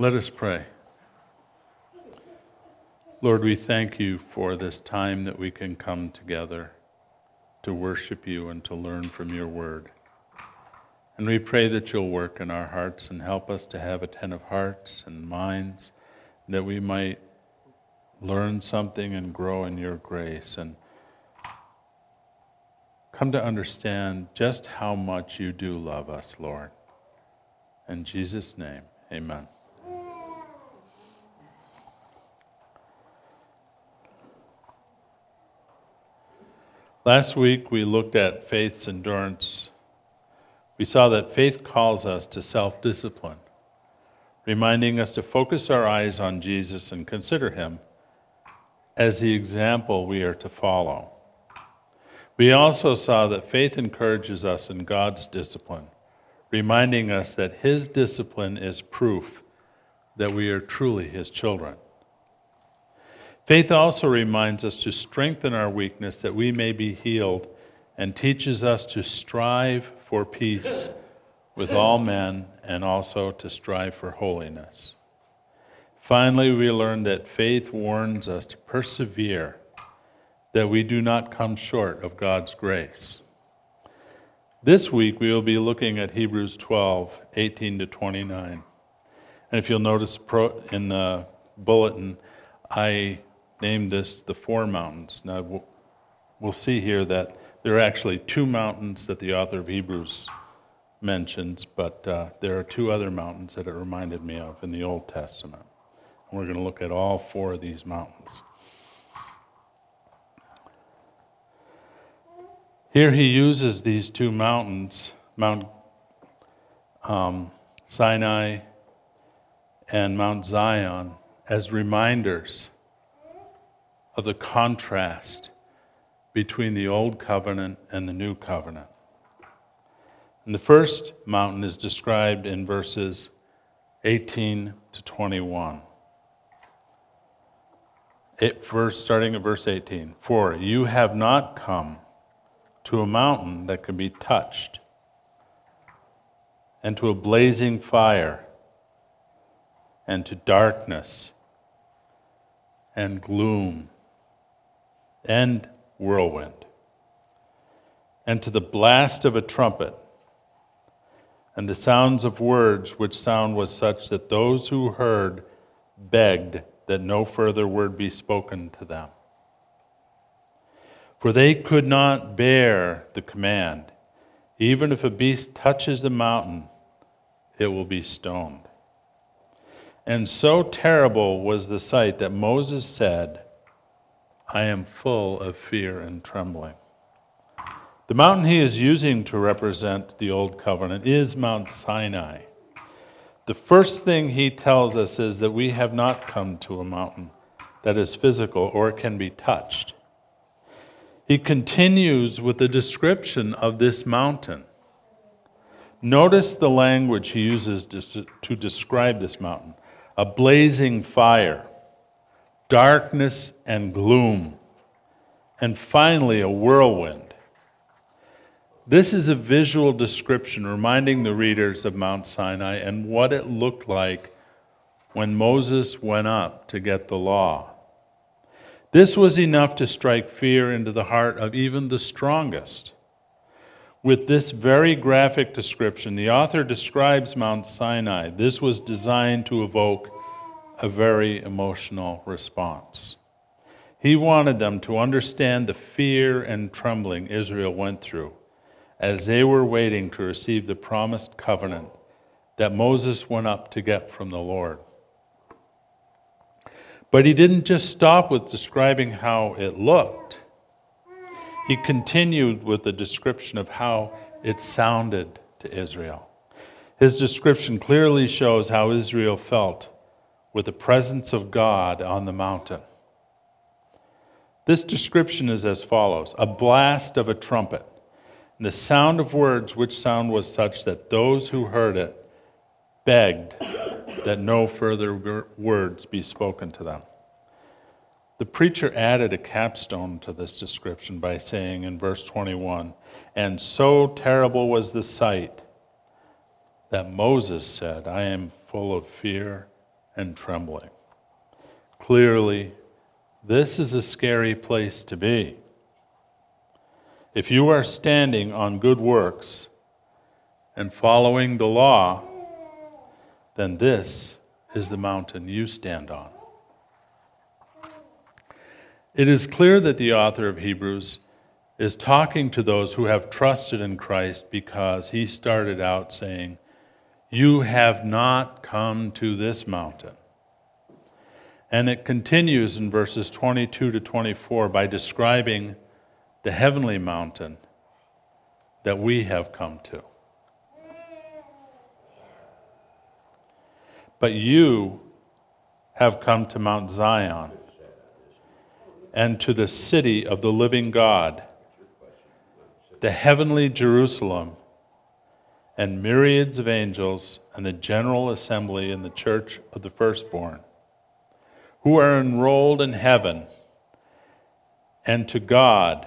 Let us pray. Lord, we thank you for this time that we can come together to worship you and to learn from your word. And we pray that you'll work in our hearts and help us to have attentive hearts and minds, that we might learn something and grow in your grace and come to understand just how much you do love us, Lord. In Jesus' name, amen. Last week we looked at faith's endurance. We saw that faith calls us to self discipline, reminding us to focus our eyes on Jesus and consider him as the example we are to follow. We also saw that faith encourages us in God's discipline, reminding us that his discipline is proof that we are truly his children. Faith also reminds us to strengthen our weakness that we may be healed and teaches us to strive for peace with all men and also to strive for holiness. Finally, we learn that faith warns us to persevere, that we do not come short of God's grace. This week, we will be looking at Hebrews 12, 18 to 29. And if you'll notice in the bulletin, I named this the Four Mountains. Now, we'll see here that there are actually two mountains that the author of Hebrews mentions, but uh, there are two other mountains that it reminded me of in the Old Testament. And we're going to look at all four of these mountains. Here he uses these two mountains, Mount um, Sinai and Mount Zion, as reminders of the contrast between the old covenant and the new covenant. And the first mountain is described in verses 18 to 21. It, verse, starting at verse 18 For you have not come to a mountain that can be touched, and to a blazing fire, and to darkness and gloom and whirlwind, and to the blast of a trumpet, and the sounds of words, which sound was such that those who heard begged that no further word be spoken to them. For they could not bear the command even if a beast touches the mountain, it will be stoned. And so terrible was the sight that Moses said, I am full of fear and trembling. The mountain he is using to represent the Old Covenant is Mount Sinai. The first thing he tells us is that we have not come to a mountain that is physical or can be touched. He continues with a description of this mountain. Notice the language he uses to describe this mountain a blazing fire, darkness and gloom, and finally a whirlwind. This is a visual description reminding the readers of Mount Sinai and what it looked like when Moses went up to get the law. This was enough to strike fear into the heart of even the strongest. With this very graphic description, the author describes Mount Sinai. This was designed to evoke a very emotional response. He wanted them to understand the fear and trembling Israel went through as they were waiting to receive the promised covenant that Moses went up to get from the Lord. But he didn't just stop with describing how it looked. He continued with the description of how it sounded to Israel. His description clearly shows how Israel felt with the presence of God on the mountain. This description is as follows a blast of a trumpet, and the sound of words, which sound was such that those who heard it begged that no further words be spoken to them. The preacher added a capstone to this description by saying in verse 21 And so terrible was the sight that Moses said, I am full of fear and trembling. Clearly, this is a scary place to be. If you are standing on good works and following the law, then this is the mountain you stand on. It is clear that the author of Hebrews is talking to those who have trusted in Christ because he started out saying, You have not come to this mountain. And it continues in verses 22 to 24 by describing the heavenly mountain that we have come to. But you have come to Mount Zion and to the city of the living God, the heavenly Jerusalem, and myriads of angels, and the general assembly in the church of the firstborn, who are enrolled in heaven, and to God,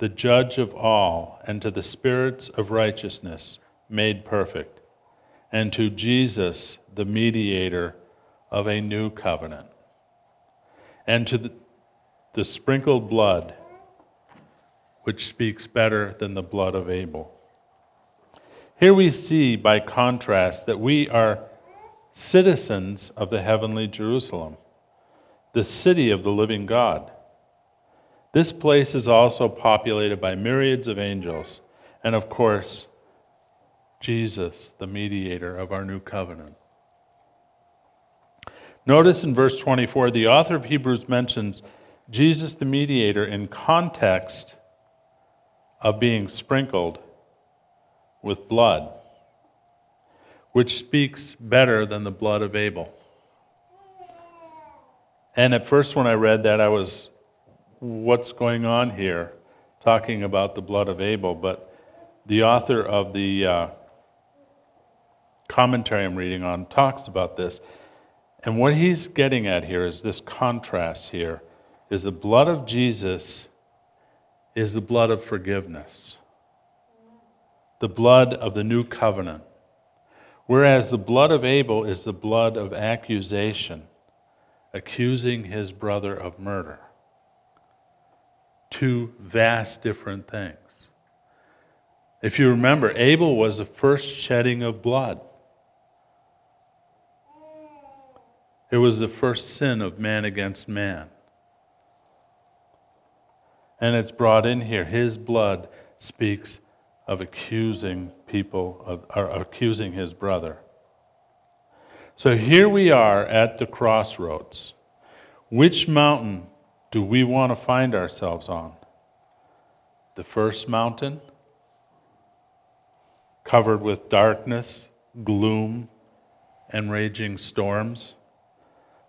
the judge of all, and to the spirits of righteousness made perfect, and to Jesus, the mediator of a new covenant, and to the the sprinkled blood, which speaks better than the blood of Abel. Here we see, by contrast, that we are citizens of the heavenly Jerusalem, the city of the living God. This place is also populated by myriads of angels, and of course, Jesus, the mediator of our new covenant. Notice in verse 24, the author of Hebrews mentions Jesus the mediator in context of being sprinkled with blood, which speaks better than the blood of Abel. And at first, when I read that, I was, what's going on here? Talking about the blood of Abel. But the author of the uh, commentary I'm reading on talks about this. And what he's getting at here is this contrast here is the blood of Jesus is the blood of forgiveness, the blood of the new covenant. Whereas the blood of Abel is the blood of accusation, accusing his brother of murder. Two vast different things. If you remember, Abel was the first shedding of blood. It was the first sin of man against man and it's brought in here. His blood speaks of accusing people, of, or accusing his brother. So here we are at the crossroads. Which mountain do we want to find ourselves on? The first mountain, covered with darkness, gloom, and raging storms,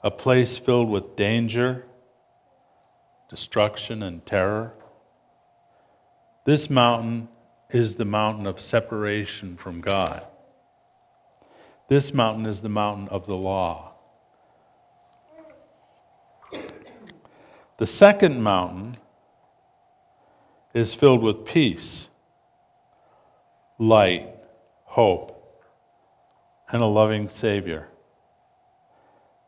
a place filled with danger destruction and terror. This mountain is the mountain of separation from God. This mountain is the mountain of the law. The second mountain is filled with peace, light, hope, and a loving Savior.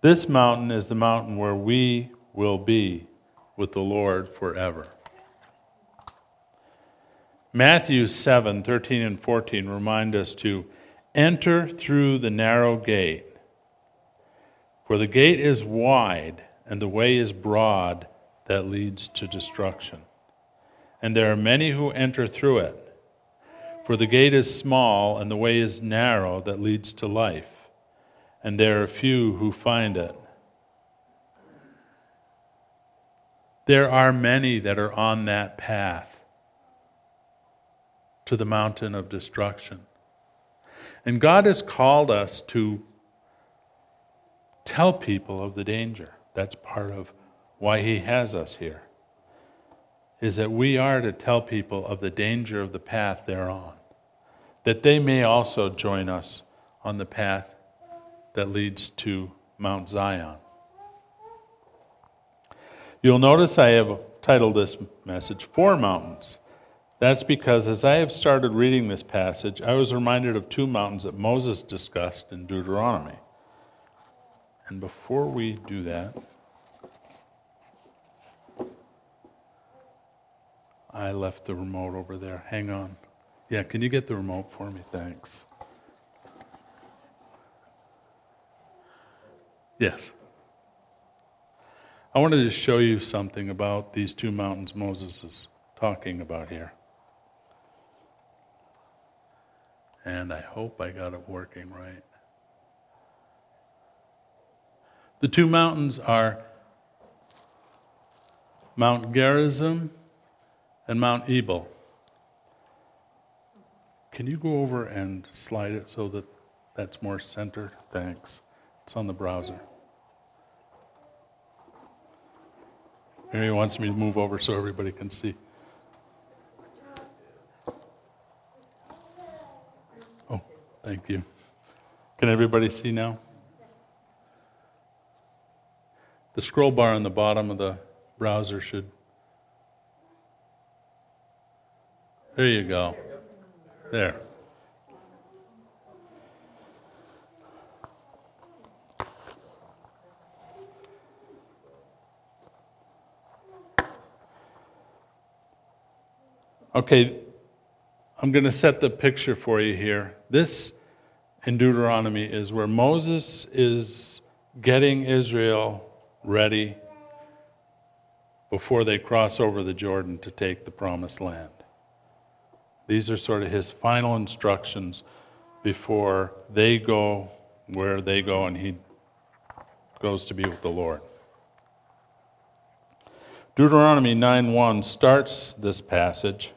This mountain is the mountain where we will be with the Lord forever. Matthew 7 13 and 14 remind us to enter through the narrow gate. For the gate is wide and the way is broad that leads to destruction. And there are many who enter through it. For the gate is small and the way is narrow that leads to life. And there are few who find it. There are many that are on that path to the mountain of destruction. And God has called us to tell people of the danger. That's part of why He has us here. Is that we are to tell people of the danger of the path they're on, that they may also join us on the path that leads to Mount Zion. You'll notice I have titled this message Four Mountains. That's because as I have started reading this passage, I was reminded of two mountains that Moses discussed in Deuteronomy. And before we do that, I left the remote over there. Hang on. Yeah, can you get the remote for me? Thanks. Yes. I wanted to show you something about these two mountains Moses is talking about here. And I hope I got it working right. The two mountains are Mount Gerizim and Mount Ebal. Can you go over and slide it so that that's more centered? Thanks. It's on the browser. Mary wants me to move over so everybody can see. Oh, thank you. Can everybody see now? The scroll bar on the bottom of the browser should. There you go. There. Okay, I'm going to set the picture for you here. This in Deuteronomy is where Moses is getting Israel ready before they cross over the Jordan to take the promised land. These are sort of his final instructions before they go where they go and he goes to be with the Lord. Deuteronomy 9:1 starts this passage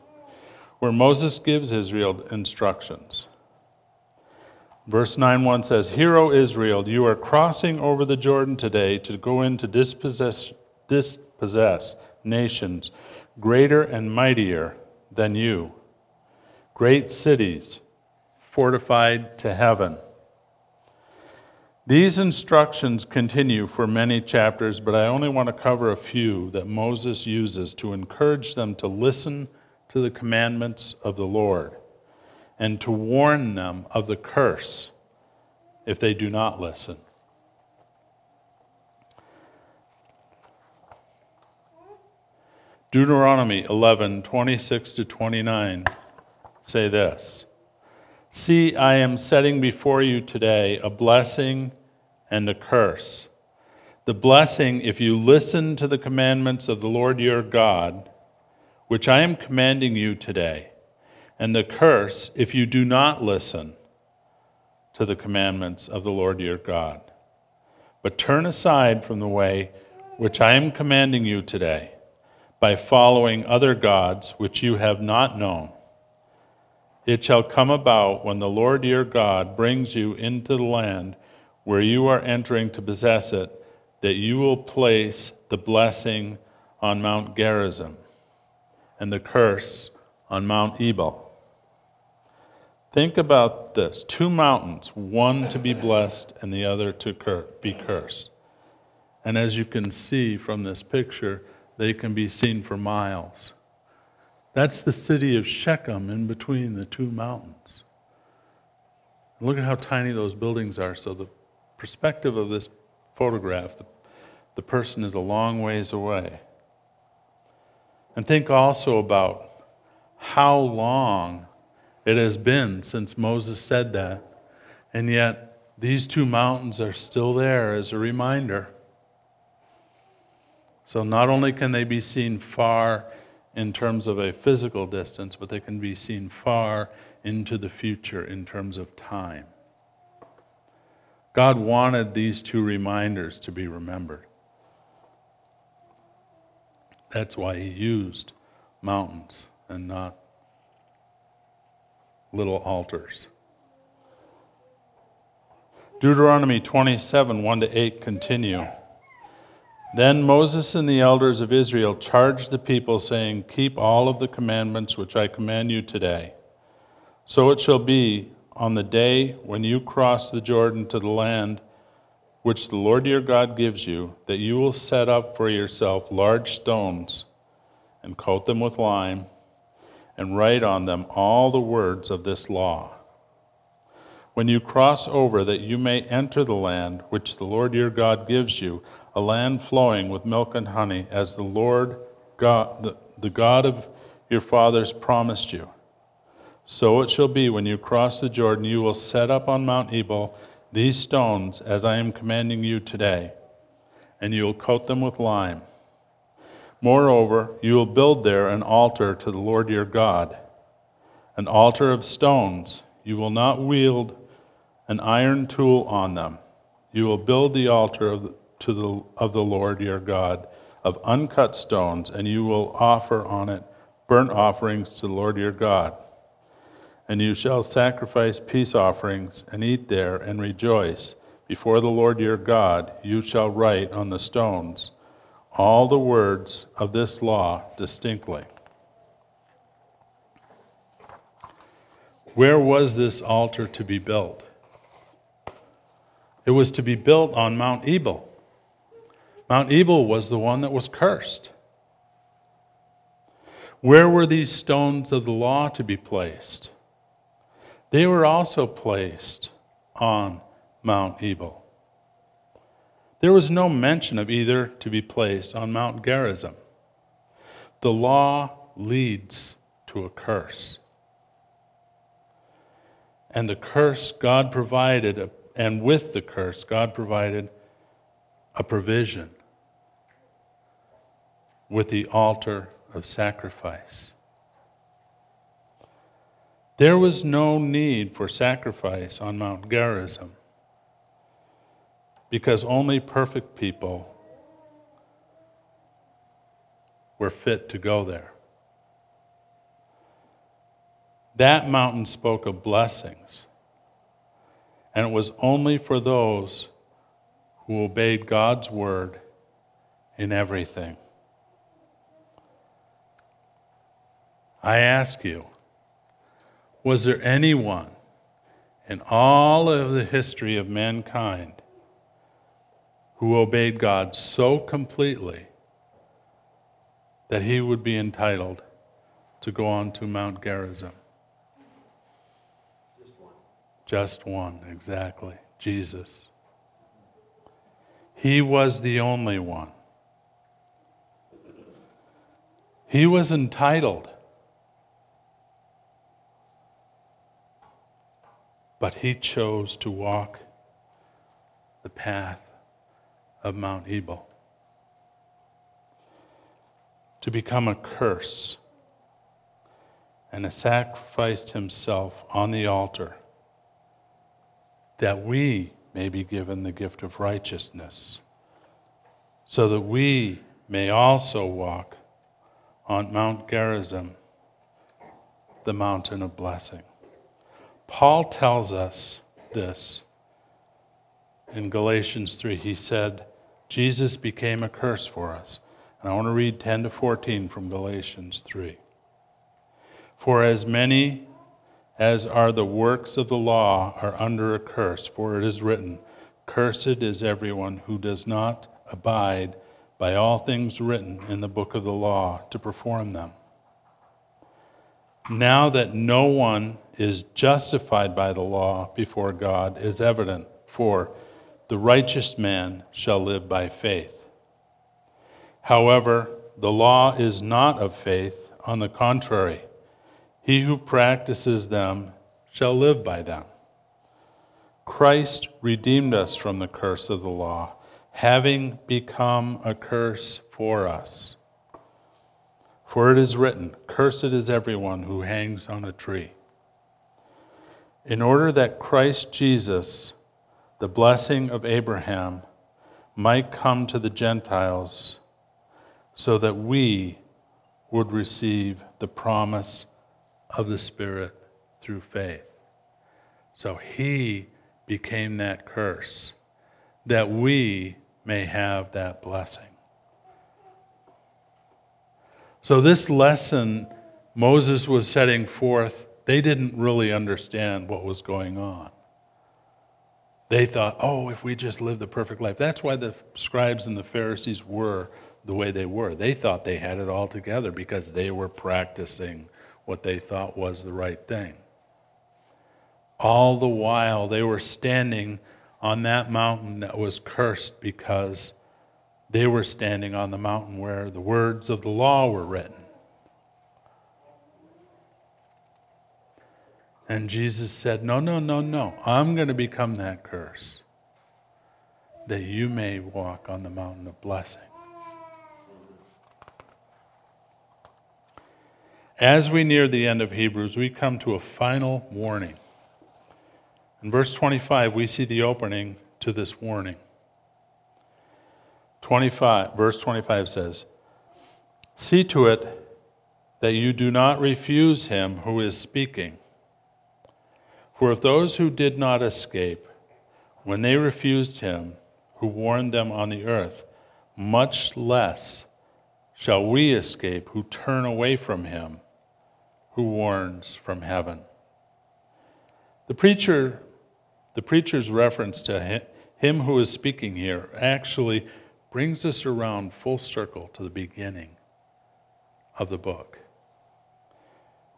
where Moses gives Israel instructions. Verse 9:1 says, "Hear, O Israel, you are crossing over the Jordan today to go in to dispossess, dispossess nations greater and mightier than you, great cities fortified to heaven." These instructions continue for many chapters, but I only want to cover a few that Moses uses to encourage them to listen to the commandments of the Lord and to warn them of the curse if they do not listen. Deuteronomy 11, 26 to 29 say this See, I am setting before you today a blessing and a curse. The blessing, if you listen to the commandments of the Lord your God, which I am commanding you today, and the curse if you do not listen to the commandments of the Lord your God, but turn aside from the way which I am commanding you today by following other gods which you have not known. It shall come about when the Lord your God brings you into the land where you are entering to possess it, that you will place the blessing on Mount Gerizim and the curse on Mount Ebal. Think about this two mountains, one to be blessed and the other to cur- be cursed. And as you can see from this picture, they can be seen for miles. That's the city of Shechem in between the two mountains. Look at how tiny those buildings are. So, the perspective of this photograph, the, the person is a long ways away. And think also about how long it has been since Moses said that. And yet, these two mountains are still there as a reminder. So, not only can they be seen far in terms of a physical distance, but they can be seen far into the future in terms of time. God wanted these two reminders to be remembered. That's why he used mountains and not little altars. Deuteronomy 27 1 to 8 continue. Then Moses and the elders of Israel charged the people, saying, Keep all of the commandments which I command you today. So it shall be on the day when you cross the Jordan to the land which the Lord your God gives you, that you will set up for yourself large stones and coat them with lime and write on them all the words of this law. when you cross over, that you may enter the land which the Lord your God gives you, a land flowing with milk and honey, as the Lord God, the, the God of your fathers promised you. So it shall be when you cross the Jordan, you will set up on Mount Ebal these stones as I am commanding you today, and you will coat them with lime. Moreover, you will build there an altar to the Lord your God, an altar of stones. You will not wield an iron tool on them. You will build the altar of, to the, of the Lord your God of uncut stones, and you will offer on it burnt offerings to the Lord your God. And you shall sacrifice peace offerings and eat there and rejoice. Before the Lord your God, you shall write on the stones all the words of this law distinctly. Where was this altar to be built? It was to be built on Mount Ebal. Mount Ebal was the one that was cursed. Where were these stones of the law to be placed? They were also placed on Mount Ebal. There was no mention of either to be placed on Mount Gerizim. The law leads to a curse. And the curse God provided, and with the curse, God provided a provision with the altar of sacrifice. There was no need for sacrifice on Mount Gerizim because only perfect people were fit to go there. That mountain spoke of blessings, and it was only for those who obeyed God's word in everything. I ask you, was there anyone in all of the history of mankind who obeyed God so completely that he would be entitled to go on to Mount Gerizim? Just one. Just one, exactly. Jesus. He was the only one. He was entitled But he chose to walk the path of Mount Ebal, to become a curse, and sacrificed himself on the altar that we may be given the gift of righteousness, so that we may also walk on Mount Gerizim, the mountain of blessing. Paul tells us this in Galatians 3. He said, Jesus became a curse for us. And I want to read 10 to 14 from Galatians 3. For as many as are the works of the law are under a curse, for it is written, Cursed is everyone who does not abide by all things written in the book of the law to perform them. Now that no one is justified by the law before God is evident, for the righteous man shall live by faith. However, the law is not of faith, on the contrary, he who practices them shall live by them. Christ redeemed us from the curse of the law, having become a curse for us. For it is written, Cursed is everyone who hangs on a tree in order that Christ Jesus, the blessing of Abraham, might come to the Gentiles so that we would receive the promise of the Spirit through faith. So he became that curse that we may have that blessing. So, this lesson Moses was setting forth they didn't really understand what was going on. They thought, oh, if we just live the perfect life. That's why the scribes and the Pharisees were the way they were. They thought they had it all together because they were practicing what they thought was the right thing. All the while they were standing on that mountain that was cursed because they were standing on the mountain where the words of the law were written. And Jesus said, No, no, no, no. I'm going to become that curse that you may walk on the mountain of blessing. As we near the end of Hebrews, we come to a final warning. In verse 25, we see the opening to this warning. 25, verse 25 says, See to it that you do not refuse him who is speaking. For if those who did not escape, when they refused him who warned them on the earth, much less shall we escape who turn away from him who warns from heaven. The preacher the preacher's reference to him who is speaking here actually brings us around full circle to the beginning of the book.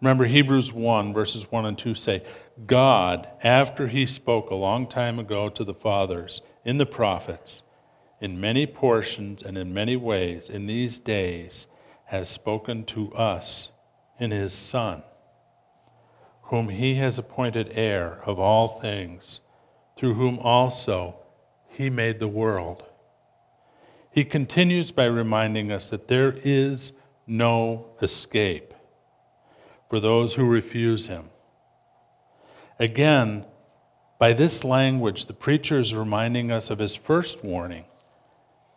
Remember, Hebrews 1, verses 1 and 2 say, God, after he spoke a long time ago to the fathers in the prophets, in many portions and in many ways, in these days, has spoken to us in his Son whom he has appointed heir of all things, through whom also he made the world. He continues by reminding us that there is no escape for those who refuse him. Again, by this language, the preacher is reminding us of his first warning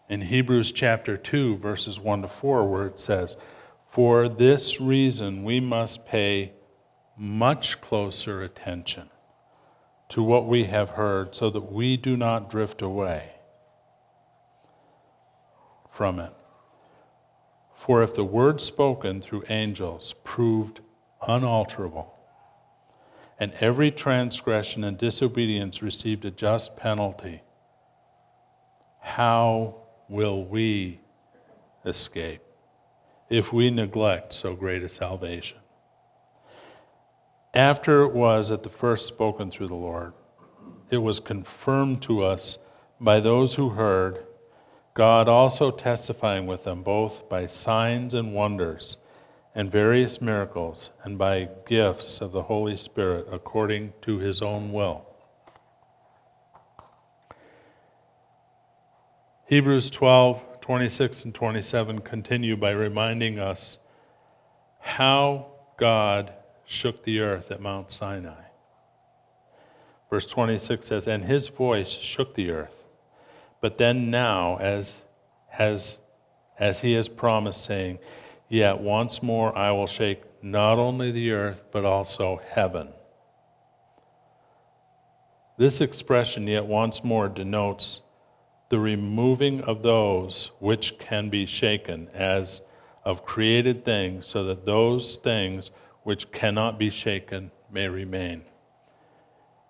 in Hebrews chapter 2, verses 1 to 4, where it says, For this reason we must pay much closer attention to what we have heard so that we do not drift away from it. For if the word spoken through angels proved unalterable, and every transgression and disobedience received a just penalty, how will we escape if we neglect so great a salvation? After it was at the first spoken through the Lord, it was confirmed to us by those who heard, God also testifying with them both by signs and wonders and various miracles and by gifts of the Holy Spirit according to his own will. Hebrews 12, 26 and 27 continue by reminding us how God shook the earth at Mount Sinai. Verse 26 says, And his voice shook the earth. But then now, as, has, as he has promised, saying, Yet once more I will shake not only the earth, but also heaven. This expression, yet once more, denotes the removing of those which can be shaken as of created things, so that those things which cannot be shaken may remain.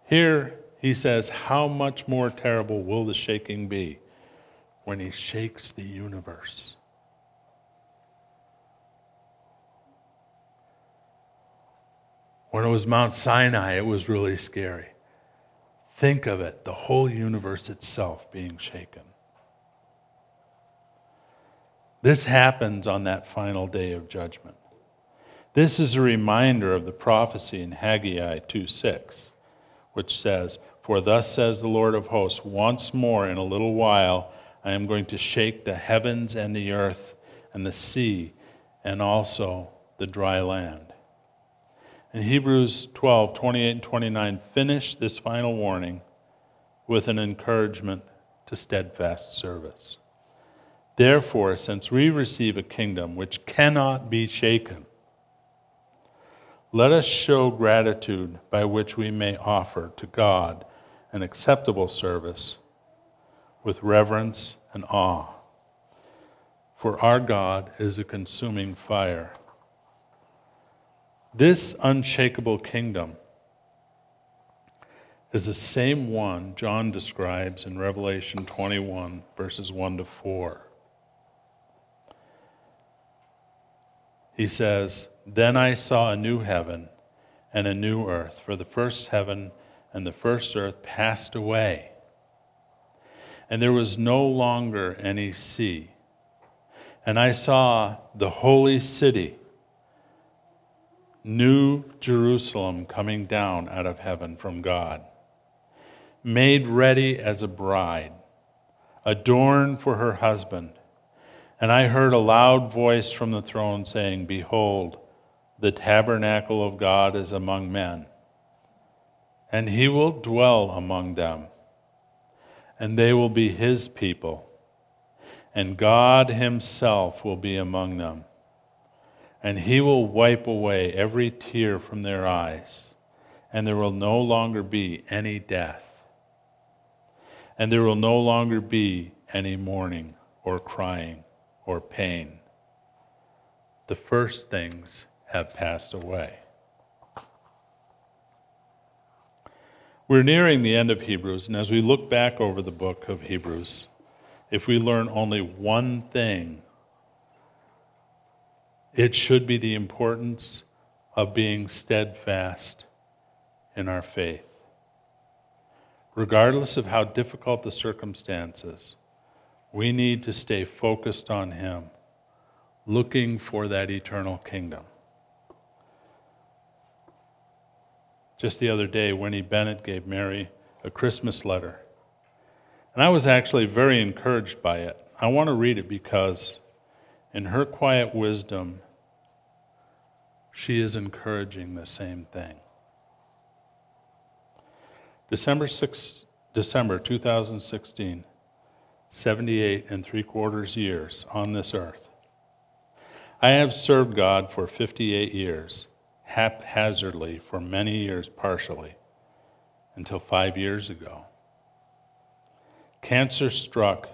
Here he says, How much more terrible will the shaking be when he shakes the universe? When it was Mount Sinai, it was really scary. Think of it the whole universe itself being shaken. This happens on that final day of judgment. This is a reminder of the prophecy in Haggai 2:6, which says, For thus says the Lord of hosts, once more in a little while I am going to shake the heavens and the earth and the sea and also the dry land. In Hebrews 12, 28 and 29, finish this final warning with an encouragement to steadfast service. Therefore, since we receive a kingdom which cannot be shaken, let us show gratitude by which we may offer to God an acceptable service with reverence and awe. For our God is a consuming fire. This unshakable kingdom is the same one John describes in Revelation 21, verses 1 to 4. He says, then I saw a new heaven and a new earth, for the first heaven and the first earth passed away, and there was no longer any sea. And I saw the holy city, New Jerusalem, coming down out of heaven from God, made ready as a bride, adorned for her husband. And I heard a loud voice from the throne saying, Behold, the tabernacle of God is among men, and he will dwell among them, and they will be his people, and God himself will be among them. And he will wipe away every tear from their eyes, and there will no longer be any death, and there will no longer be any mourning or crying or pain. The first things have passed away. We're nearing the end of Hebrews, and as we look back over the book of Hebrews, if we learn only one thing, it should be the importance of being steadfast in our faith. Regardless of how difficult the circumstances, we need to stay focused on Him, looking for that eternal kingdom. Just the other day, Winnie Bennett gave Mary a Christmas letter. And I was actually very encouraged by it. I want to read it because, in her quiet wisdom, she is encouraging the same thing. December 6, December 2016. 78 and three quarters years on this earth. I have served God for 58 years, haphazardly for many years partially, until five years ago. Cancer struck,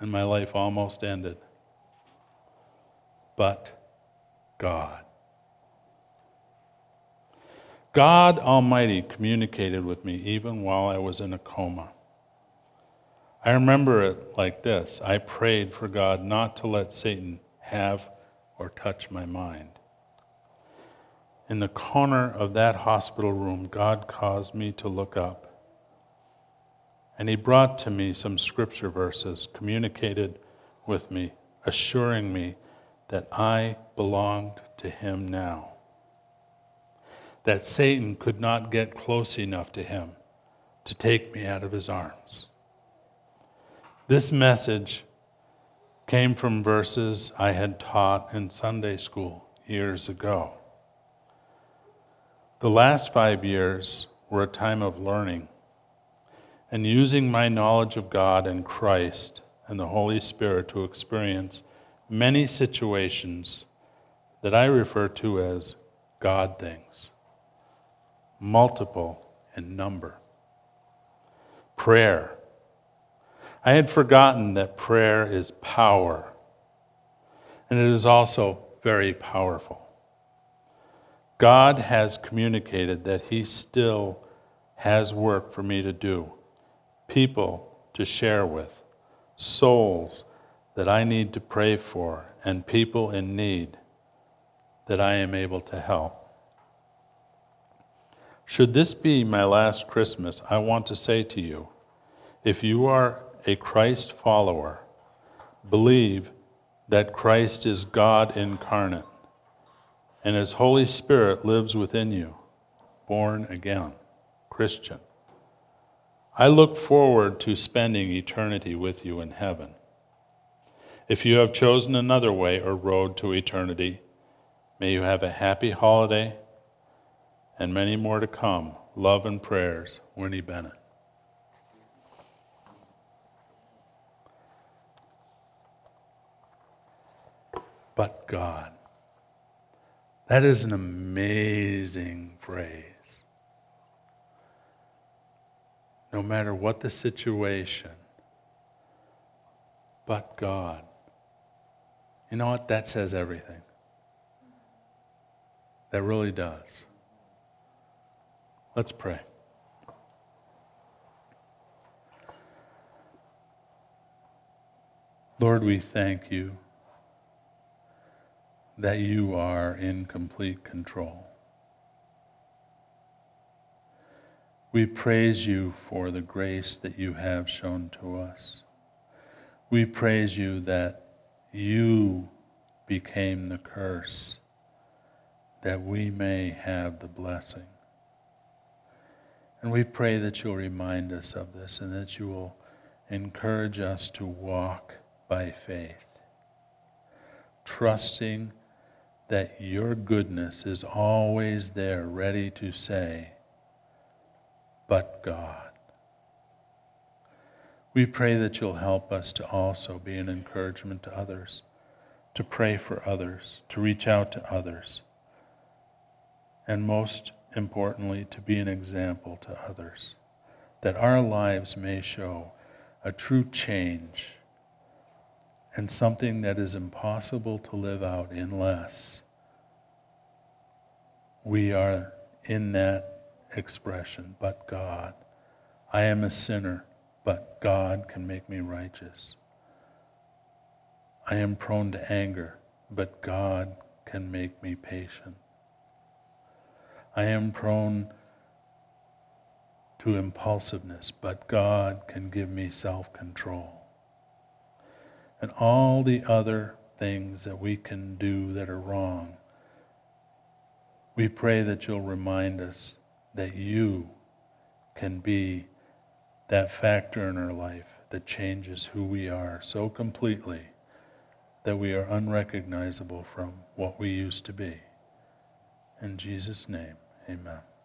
and my life almost ended. But God. God Almighty communicated with me even while I was in a coma. I remember it like this I prayed for God not to let Satan have or touch my mind. In the corner of that hospital room, God caused me to look up. And He brought to me some scripture verses, communicated with me, assuring me that I belonged to Him now. That Satan could not get close enough to Him to take me out of His arms. This message came from verses I had taught in Sunday school years ago. The last five years were a time of learning and using my knowledge of God and Christ and the Holy Spirit to experience many situations that I refer to as God things, multiple in number. Prayer I had forgotten that prayer is power, and it is also very powerful. God has communicated that He still has work for me to do, people to share with, souls that I need to pray for, and people in need that I am able to help. Should this be my last Christmas, I want to say to you if you are a Christ follower, believe that Christ is God incarnate and His Holy Spirit lives within you, born again, Christian. I look forward to spending eternity with you in heaven. If you have chosen another way or road to eternity, may you have a happy holiday and many more to come. Love and prayers, Winnie Bennett. but God. That is an amazing phrase. No matter what the situation, but God. You know what? That says everything. That really does. Let's pray. Lord, we thank you that you are in complete control. We praise you for the grace that you have shown to us. We praise you that you became the curse that we may have the blessing. And we pray that you'll remind us of this and that you will encourage us to walk by faith, trusting that your goodness is always there, ready to say, but God. We pray that you'll help us to also be an encouragement to others, to pray for others, to reach out to others, and most importantly, to be an example to others, that our lives may show a true change and something that is impossible to live out unless we are in that expression, but God. I am a sinner, but God can make me righteous. I am prone to anger, but God can make me patient. I am prone to impulsiveness, but God can give me self control. And all the other things that we can do that are wrong, we pray that you'll remind us that you can be that factor in our life that changes who we are so completely that we are unrecognizable from what we used to be. In Jesus' name, amen.